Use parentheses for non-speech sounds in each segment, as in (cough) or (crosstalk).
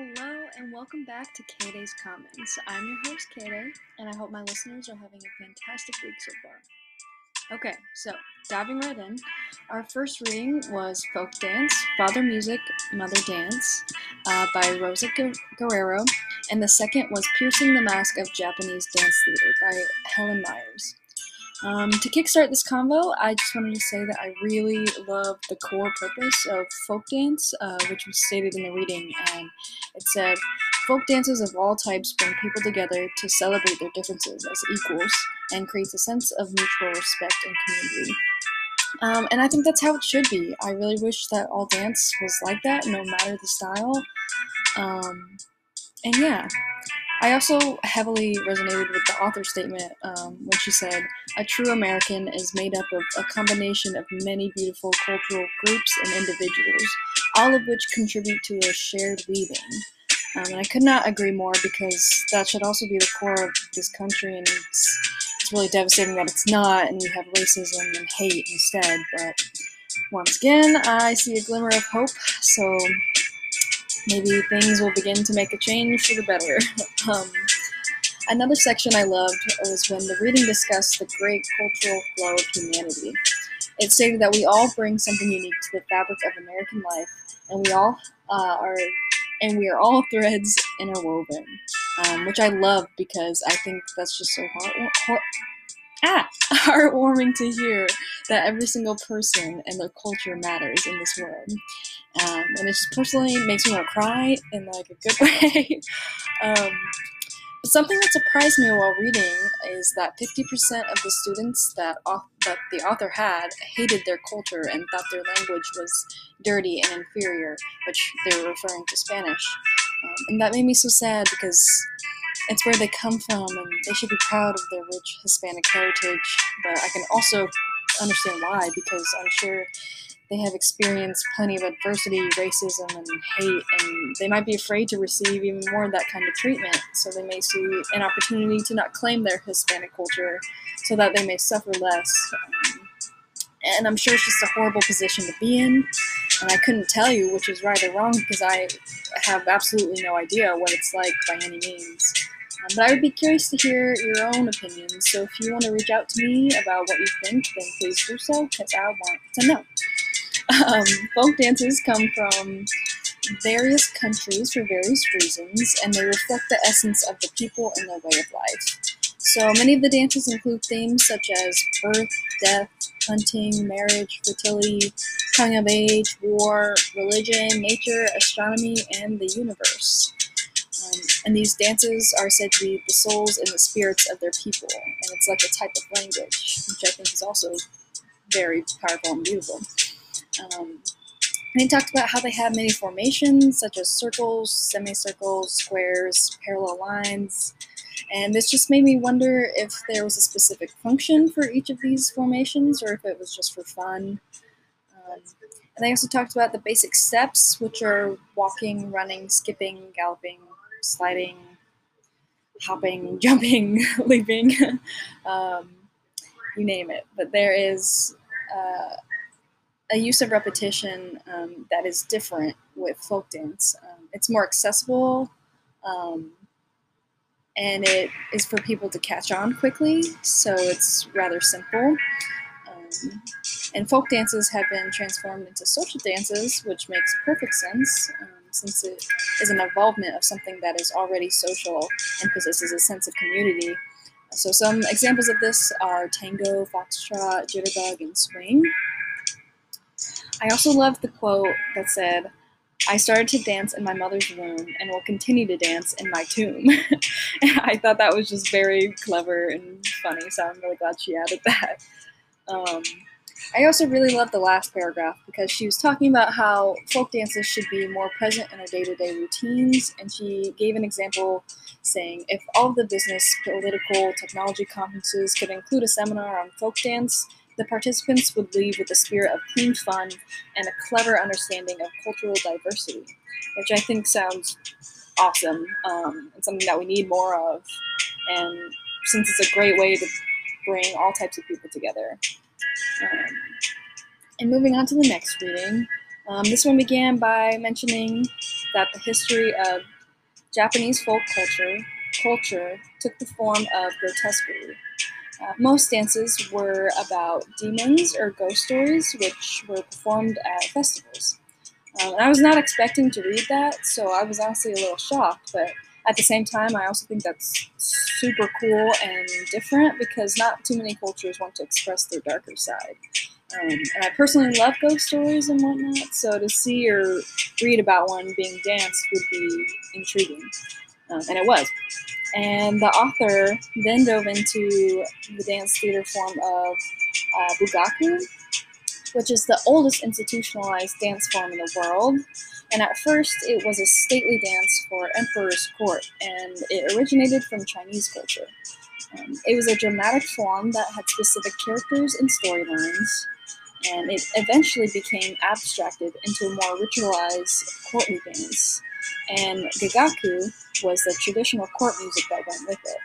Hello and welcome back to K Day's Comments. I'm your host K Day, and I hope my listeners are having a fantastic week so far. Okay, so diving right in, our first reading was Folk Dance, Father Music, Mother Dance uh, by Rosa Guerrero, and the second was Piercing the Mask of Japanese Dance Theater by Helen Myers. Um, to kickstart this convo, I just wanted to say that I really love the core purpose of folk dance, uh, which was stated in the reading, and it said, Folk dances of all types bring people together to celebrate their differences as equals and creates a sense of mutual respect and community. Um, and I think that's how it should be. I really wish that all dance was like that, no matter the style. Um, and yeah, I also heavily resonated with the author's statement um, when she said, A true American is made up of a combination of many beautiful cultural groups and individuals, all of which contribute to a shared weaving. Um, and I could not agree more because that should also be the core of this country, and it's, it's really devastating that it's not, and we have racism and hate instead. But once again, I see a glimmer of hope, so maybe things will begin to make a change for the better. (laughs) um, another section I loved was when the reading discussed the great cultural flow of humanity. It stated that we all bring something unique to the fabric of American life, and we all uh, are, and we are all (laughs) threads interwoven, um, which I love because I think that's just so heart, ah, (laughs) heartwarming to hear that every single person and their culture matters in this world. Um, and it just personally makes me want to cry in like a good (laughs) way. um, but something that surprised me while reading is that 50% of the students that, that the author had hated their culture and thought their language was dirty and inferior, which they were referring to Spanish. Um, and that made me so sad because it's where they come from and they should be proud of their rich Hispanic heritage. But I can also understand why because I'm sure they have experienced plenty of adversity, racism, and hate, and they might be afraid to receive even more of that kind of treatment. So they may see an opportunity to not claim their Hispanic culture so that they may suffer less. Um, and I'm sure it's just a horrible position to be in. And I couldn't tell you which is right or wrong because I have absolutely no idea what it's like by any means. Um, but I would be curious to hear your own opinions. So if you want to reach out to me about what you think, then please do so because I want to know. (laughs) Um, folk dances come from various countries for various reasons, and they reflect the essence of the people and their way of life. So many of the dances include themes such as birth, death, hunting, marriage, fertility, coming of age, war, religion, nature, astronomy, and the universe. Um, and these dances are said to be the souls and the spirits of their people, and it's like a type of language, which I think is also very powerful and beautiful. Um, and he talked about how they have many formations, such as circles, semicircles, squares, parallel lines. And this just made me wonder if there was a specific function for each of these formations or if it was just for fun. Um, and they also talked about the basic steps, which are walking, running, skipping, galloping, sliding, hopping, (laughs) jumping, (laughs) leaping, (laughs) um, you name it. But there is uh, a use of repetition um, that is different with folk dance. Um, it's more accessible, um, and it is for people to catch on quickly, so it's rather simple. Um, and folk dances have been transformed into social dances, which makes perfect sense um, since it is an involvement of something that is already social and possesses a sense of community. So, some examples of this are tango, foxtrot, jitterbug, and swing. I also love the quote that said, I started to dance in my mother's womb and will continue to dance in my tomb. (laughs) I thought that was just very clever and funny, so I'm really glad she added that. Um, I also really love the last paragraph because she was talking about how folk dances should be more present in our day to day routines, and she gave an example saying if all the business, political, technology conferences could include a seminar on folk dance, the participants would leave with a spirit of clean fun and a clever understanding of cultural diversity, which I think sounds awesome um, and something that we need more of. And since it's a great way to bring all types of people together. Um, and moving on to the next reading, Um, this one began by mentioning that the history of Japanese folk culture culture took the form of grotesquerie. Uh, most dances were about demons or ghost stories, which were performed at festivals. Um, and I was not expecting to read that, so I was honestly a little shocked. But at the same time, I also think that's super cool and different because not too many cultures want to express their darker side. Um, and I personally love ghost stories and whatnot, so to see or read about one being danced would be intriguing. Um, and it was. And the author then dove into the dance theater form of uh, Bugaku, which is the oldest institutionalized dance form in the world. And at first, it was a stately dance for emperor's court, and it originated from Chinese culture. Um, it was a dramatic form that had specific characters and storylines, and it eventually became abstracted into a more ritualized courtly dance. And Gagaku was the traditional court music that went with it.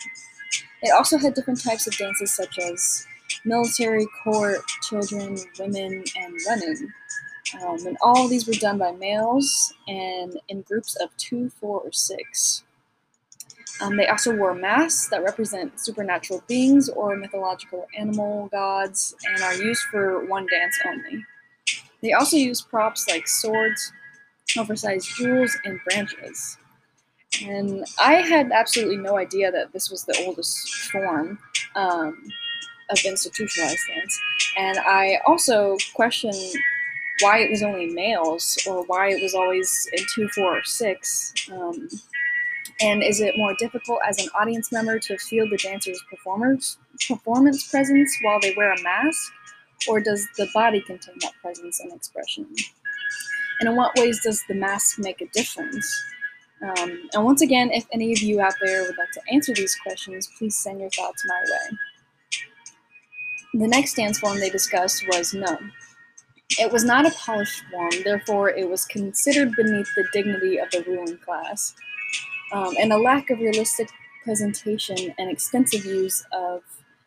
It also had different types of dances such as military, court, children, women, and running. Um, and all these were done by males and in groups of two, four, or six. Um, they also wore masks that represent supernatural beings or mythological animal gods and are used for one dance only. They also use props like swords, oversized jewels, and branches. And I had absolutely no idea that this was the oldest form um, of institutionalized dance. And I also question why it was only males or why it was always in two, four, or six. Um, and is it more difficult as an audience member to feel the dancer's performers, performance presence while they wear a mask? Or does the body contain that presence and expression? And in what ways does the mask make a difference? Um, and once again, if any of you out there would like to answer these questions, please send your thoughts my way. The next dance form they discussed was Noh. It was not a polished form, therefore, it was considered beneath the dignity of the ruling class. Um, and a lack of realistic presentation and extensive use of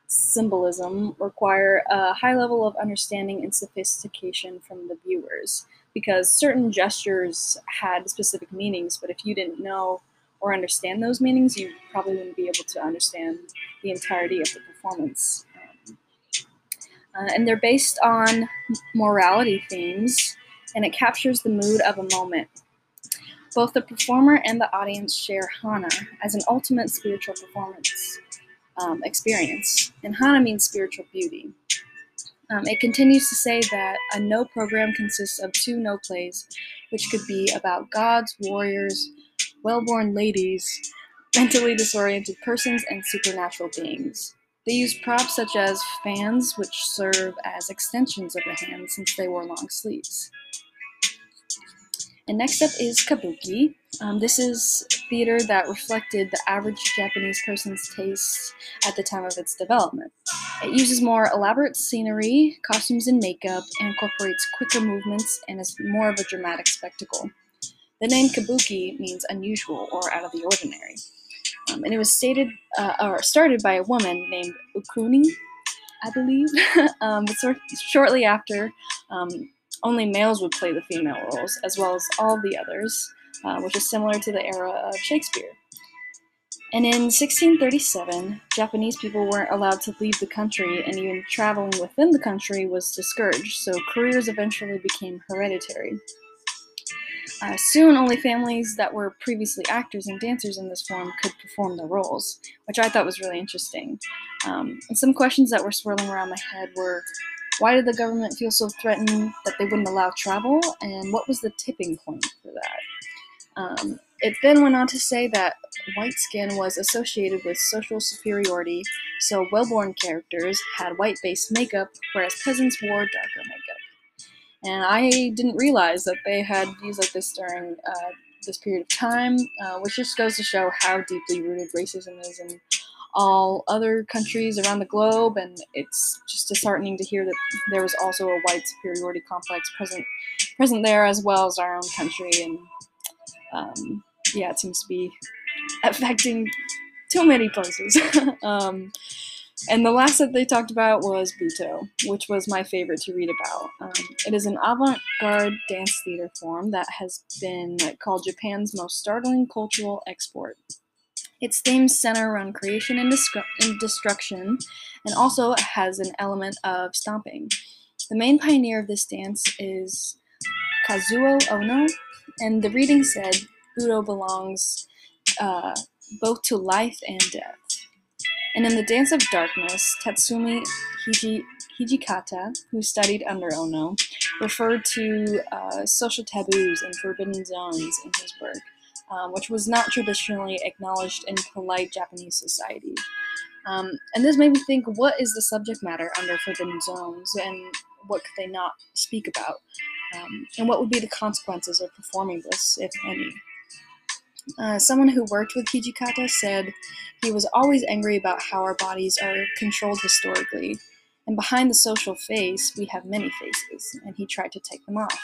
symbolism require a high level of understanding and sophistication from the viewers because certain gestures had specific meanings, but if you didn't know or understand those meanings, you probably wouldn't be able to understand the entirety of the performance. Uh, and they're based on morality themes, and it captures the mood of a moment. Both the performer and the audience share Hana as an ultimate spiritual performance um, experience, and Hana means spiritual beauty. Um, it continues to say that a Noh program consists of two Noh plays, which could be about gods, warriors, well born ladies, mentally disoriented persons, and supernatural beings. They use props such as fans, which serve as extensions of the hands since they wore long sleeves. And next up is kabuki. Um, this is theater that reflected the average Japanese person's taste at the time of its development. It uses more elaborate scenery, costumes, and makeup, and incorporates quicker movements and is more of a dramatic spectacle. The name kabuki means unusual or out of the ordinary. Um, and it was stated uh, or started by a woman named Ukuni, I believe. (laughs) um, but shortly after, um, only males would play the female roles, as well as all the others, uh, which is similar to the era of Shakespeare. And in 1637, Japanese people weren't allowed to leave the country, and even traveling within the country was discouraged, so careers eventually became hereditary. Uh, soon, only families that were previously actors and dancers in this form could perform the roles, which I thought was really interesting. Um, and some questions that were swirling around my head were why did the government feel so threatened that they wouldn't allow travel, and what was the tipping point for that? Um, it then went on to say that white skin was associated with social superiority, so well born characters had white based makeup, whereas peasants wore darker makeup. And I didn't realize that they had views like this during uh, this period of time, uh, which just goes to show how deeply rooted racism is in all other countries around the globe. And it's just disheartening to hear that there was also a white superiority complex present present there as well as our own country. And um, yeah, it seems to be affecting too many places. (laughs) um, and the last that they talked about was Butoh, which was my favorite to read about. Um, it is an avant garde dance theater form that has been called Japan's most startling cultural export. Its themes center around creation and, and destruction, and also has an element of stomping. The main pioneer of this dance is Kazuo Ono, and the reading said Butoh belongs uh, both to life and death. And in the Dance of Darkness, Tatsumi Hiji, Hijikata, who studied under Ono, referred to uh, social taboos and forbidden zones in his work, um, which was not traditionally acknowledged in polite Japanese society. Um, and this made me think what is the subject matter under forbidden zones and what could they not speak about? Um, and what would be the consequences of performing this, if any? Uh, someone who worked with Hijikata said he was always angry about how our bodies are controlled historically, and behind the social face, we have many faces, and he tried to take them off.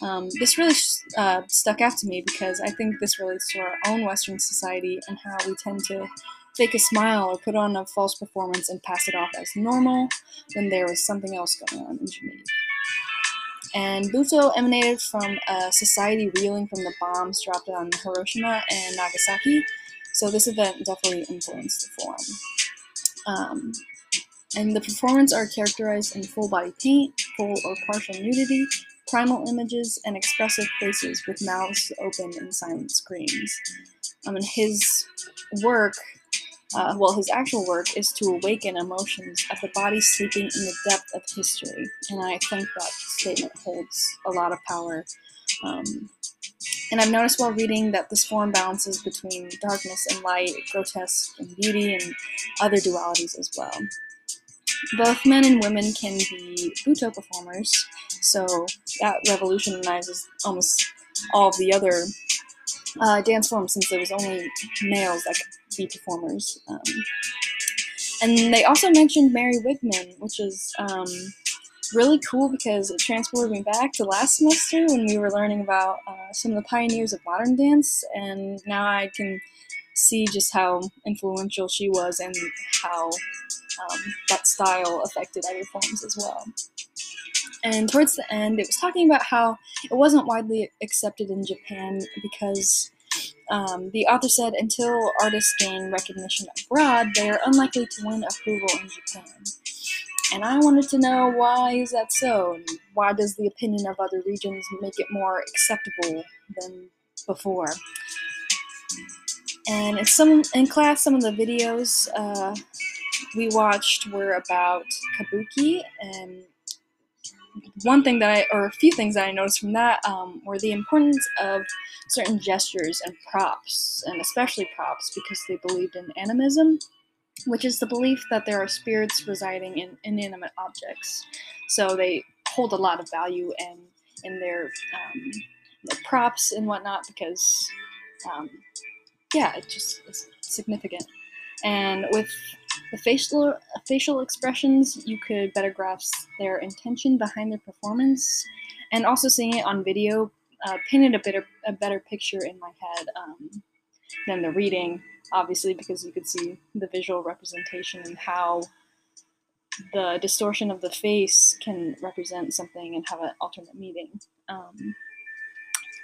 Um, this really uh, stuck out to me because I think this relates to our own Western society and how we tend to fake a smile or put on a false performance and pass it off as normal when there is something else going on underneath. And Butoh emanated from a society reeling from the bombs dropped on Hiroshima and Nagasaki, so this event definitely influenced the form. Um, and the performance are characterized in full body paint, full or partial nudity, primal images, and expressive faces with mouths open and silent screams. Um, and his work uh, well, his actual work is to awaken emotions of the body sleeping in the depth of history. And I think that statement holds a lot of power. Um, and I've noticed while reading that this form balances between darkness and light, grotesque and beauty, and other dualities as well. Both men and women can be Butoh performers, so that revolutionizes almost all of the other uh, dance form since there was only males that could be performers. Um, and they also mentioned Mary Wigman, which is um, really cool because it transported me back to last semester when we were learning about uh, some of the pioneers of modern dance, and now I can see just how influential she was and how um, that style affected other forms as well. And towards the end, it was talking about how it wasn't widely accepted in Japan because um, the author said until artists gain recognition abroad, they are unlikely to win approval in Japan. And I wanted to know why is that so, and why does the opinion of other regions make it more acceptable than before? And in some in class, some of the videos uh, we watched were about kabuki, and one thing that I, or a few things that I noticed from that um, were the importance of certain gestures and props, and especially props, because they believed in animism, which is the belief that there are spirits residing in inanimate objects. So they hold a lot of value in in their, um, their props and whatnot because, um, yeah, it just is significant. And with the facial facial expressions, you could better grasp their intention behind their performance, and also seeing it on video uh, painted a better a better picture in my head um, than the reading, obviously because you could see the visual representation and how the distortion of the face can represent something and have an alternate meaning. Um,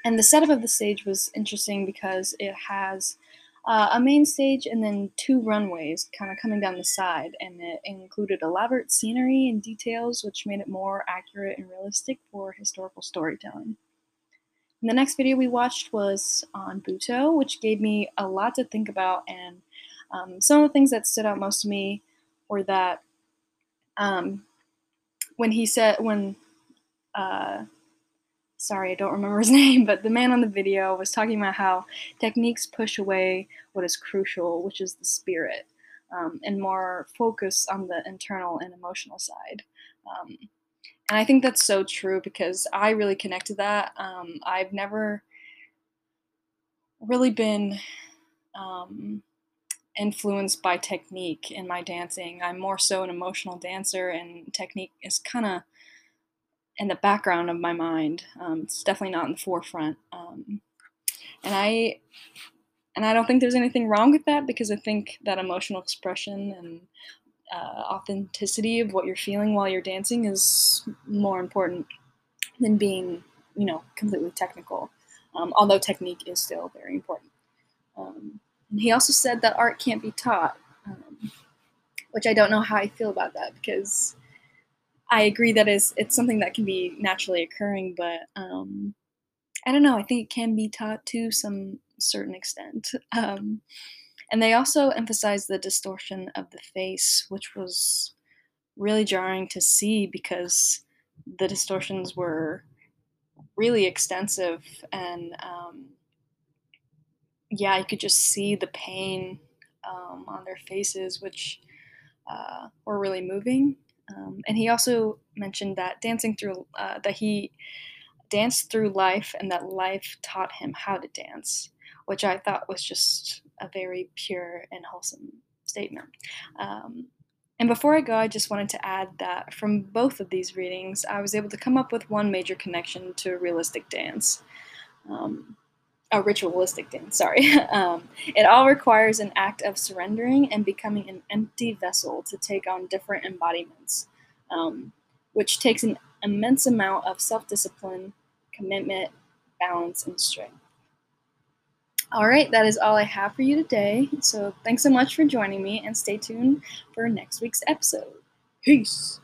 and the setup of the stage was interesting because it has uh, a main stage and then two runways kind of coming down the side, and it included elaborate scenery and details, which made it more accurate and realistic for historical storytelling. And the next video we watched was on Butoh, which gave me a lot to think about, and um, some of the things that stood out most to me were that um, when he said when uh, sorry, I don't remember his (laughs) name, but the man on the video was talking about how techniques push away what is crucial, which is the spirit, um, and more focus on the internal and emotional side. Um, and I think that's so true because I really connected that. Um, I've never really been um, influenced by technique in my dancing. I'm more so an emotional dancer, and technique is kind of in the background of my mind. Um, it's definitely not in the forefront. Um, and I and I don't think there's anything wrong with that because I think that emotional expression and uh, authenticity of what you're feeling while you're dancing is more important than being, you know, completely technical. Um, although technique is still very important. Um, and he also said that art can't be taught, um, which I don't know how I feel about that because I agree that is it's something that can be naturally occurring, but um, I don't know. I think it can be taught to some certain extent. (laughs) Um, and they also emphasized the distortion of the face, which was really jarring to see because the distortions were really extensive and um, yeah, you could just see the pain um, on their faces, which uh, were really moving. Um, and he also mentioned that dancing through uh, that he danced through life and that life taught him how to dance, which I thought was just a very pure and wholesome statement. Um, and before I go, I just wanted to add that from both of these readings, I was able to come up with one major connection to realistic dance. Um, a ritualistic dance, sorry. (laughs) um, it all requires an act of surrendering and becoming an empty vessel to take on different embodiments, um, which takes an immense amount of self discipline, commitment, balance, and strength. All right, that is all I have for you today. So thanks so much for joining me and stay tuned for next week's episode. Peace.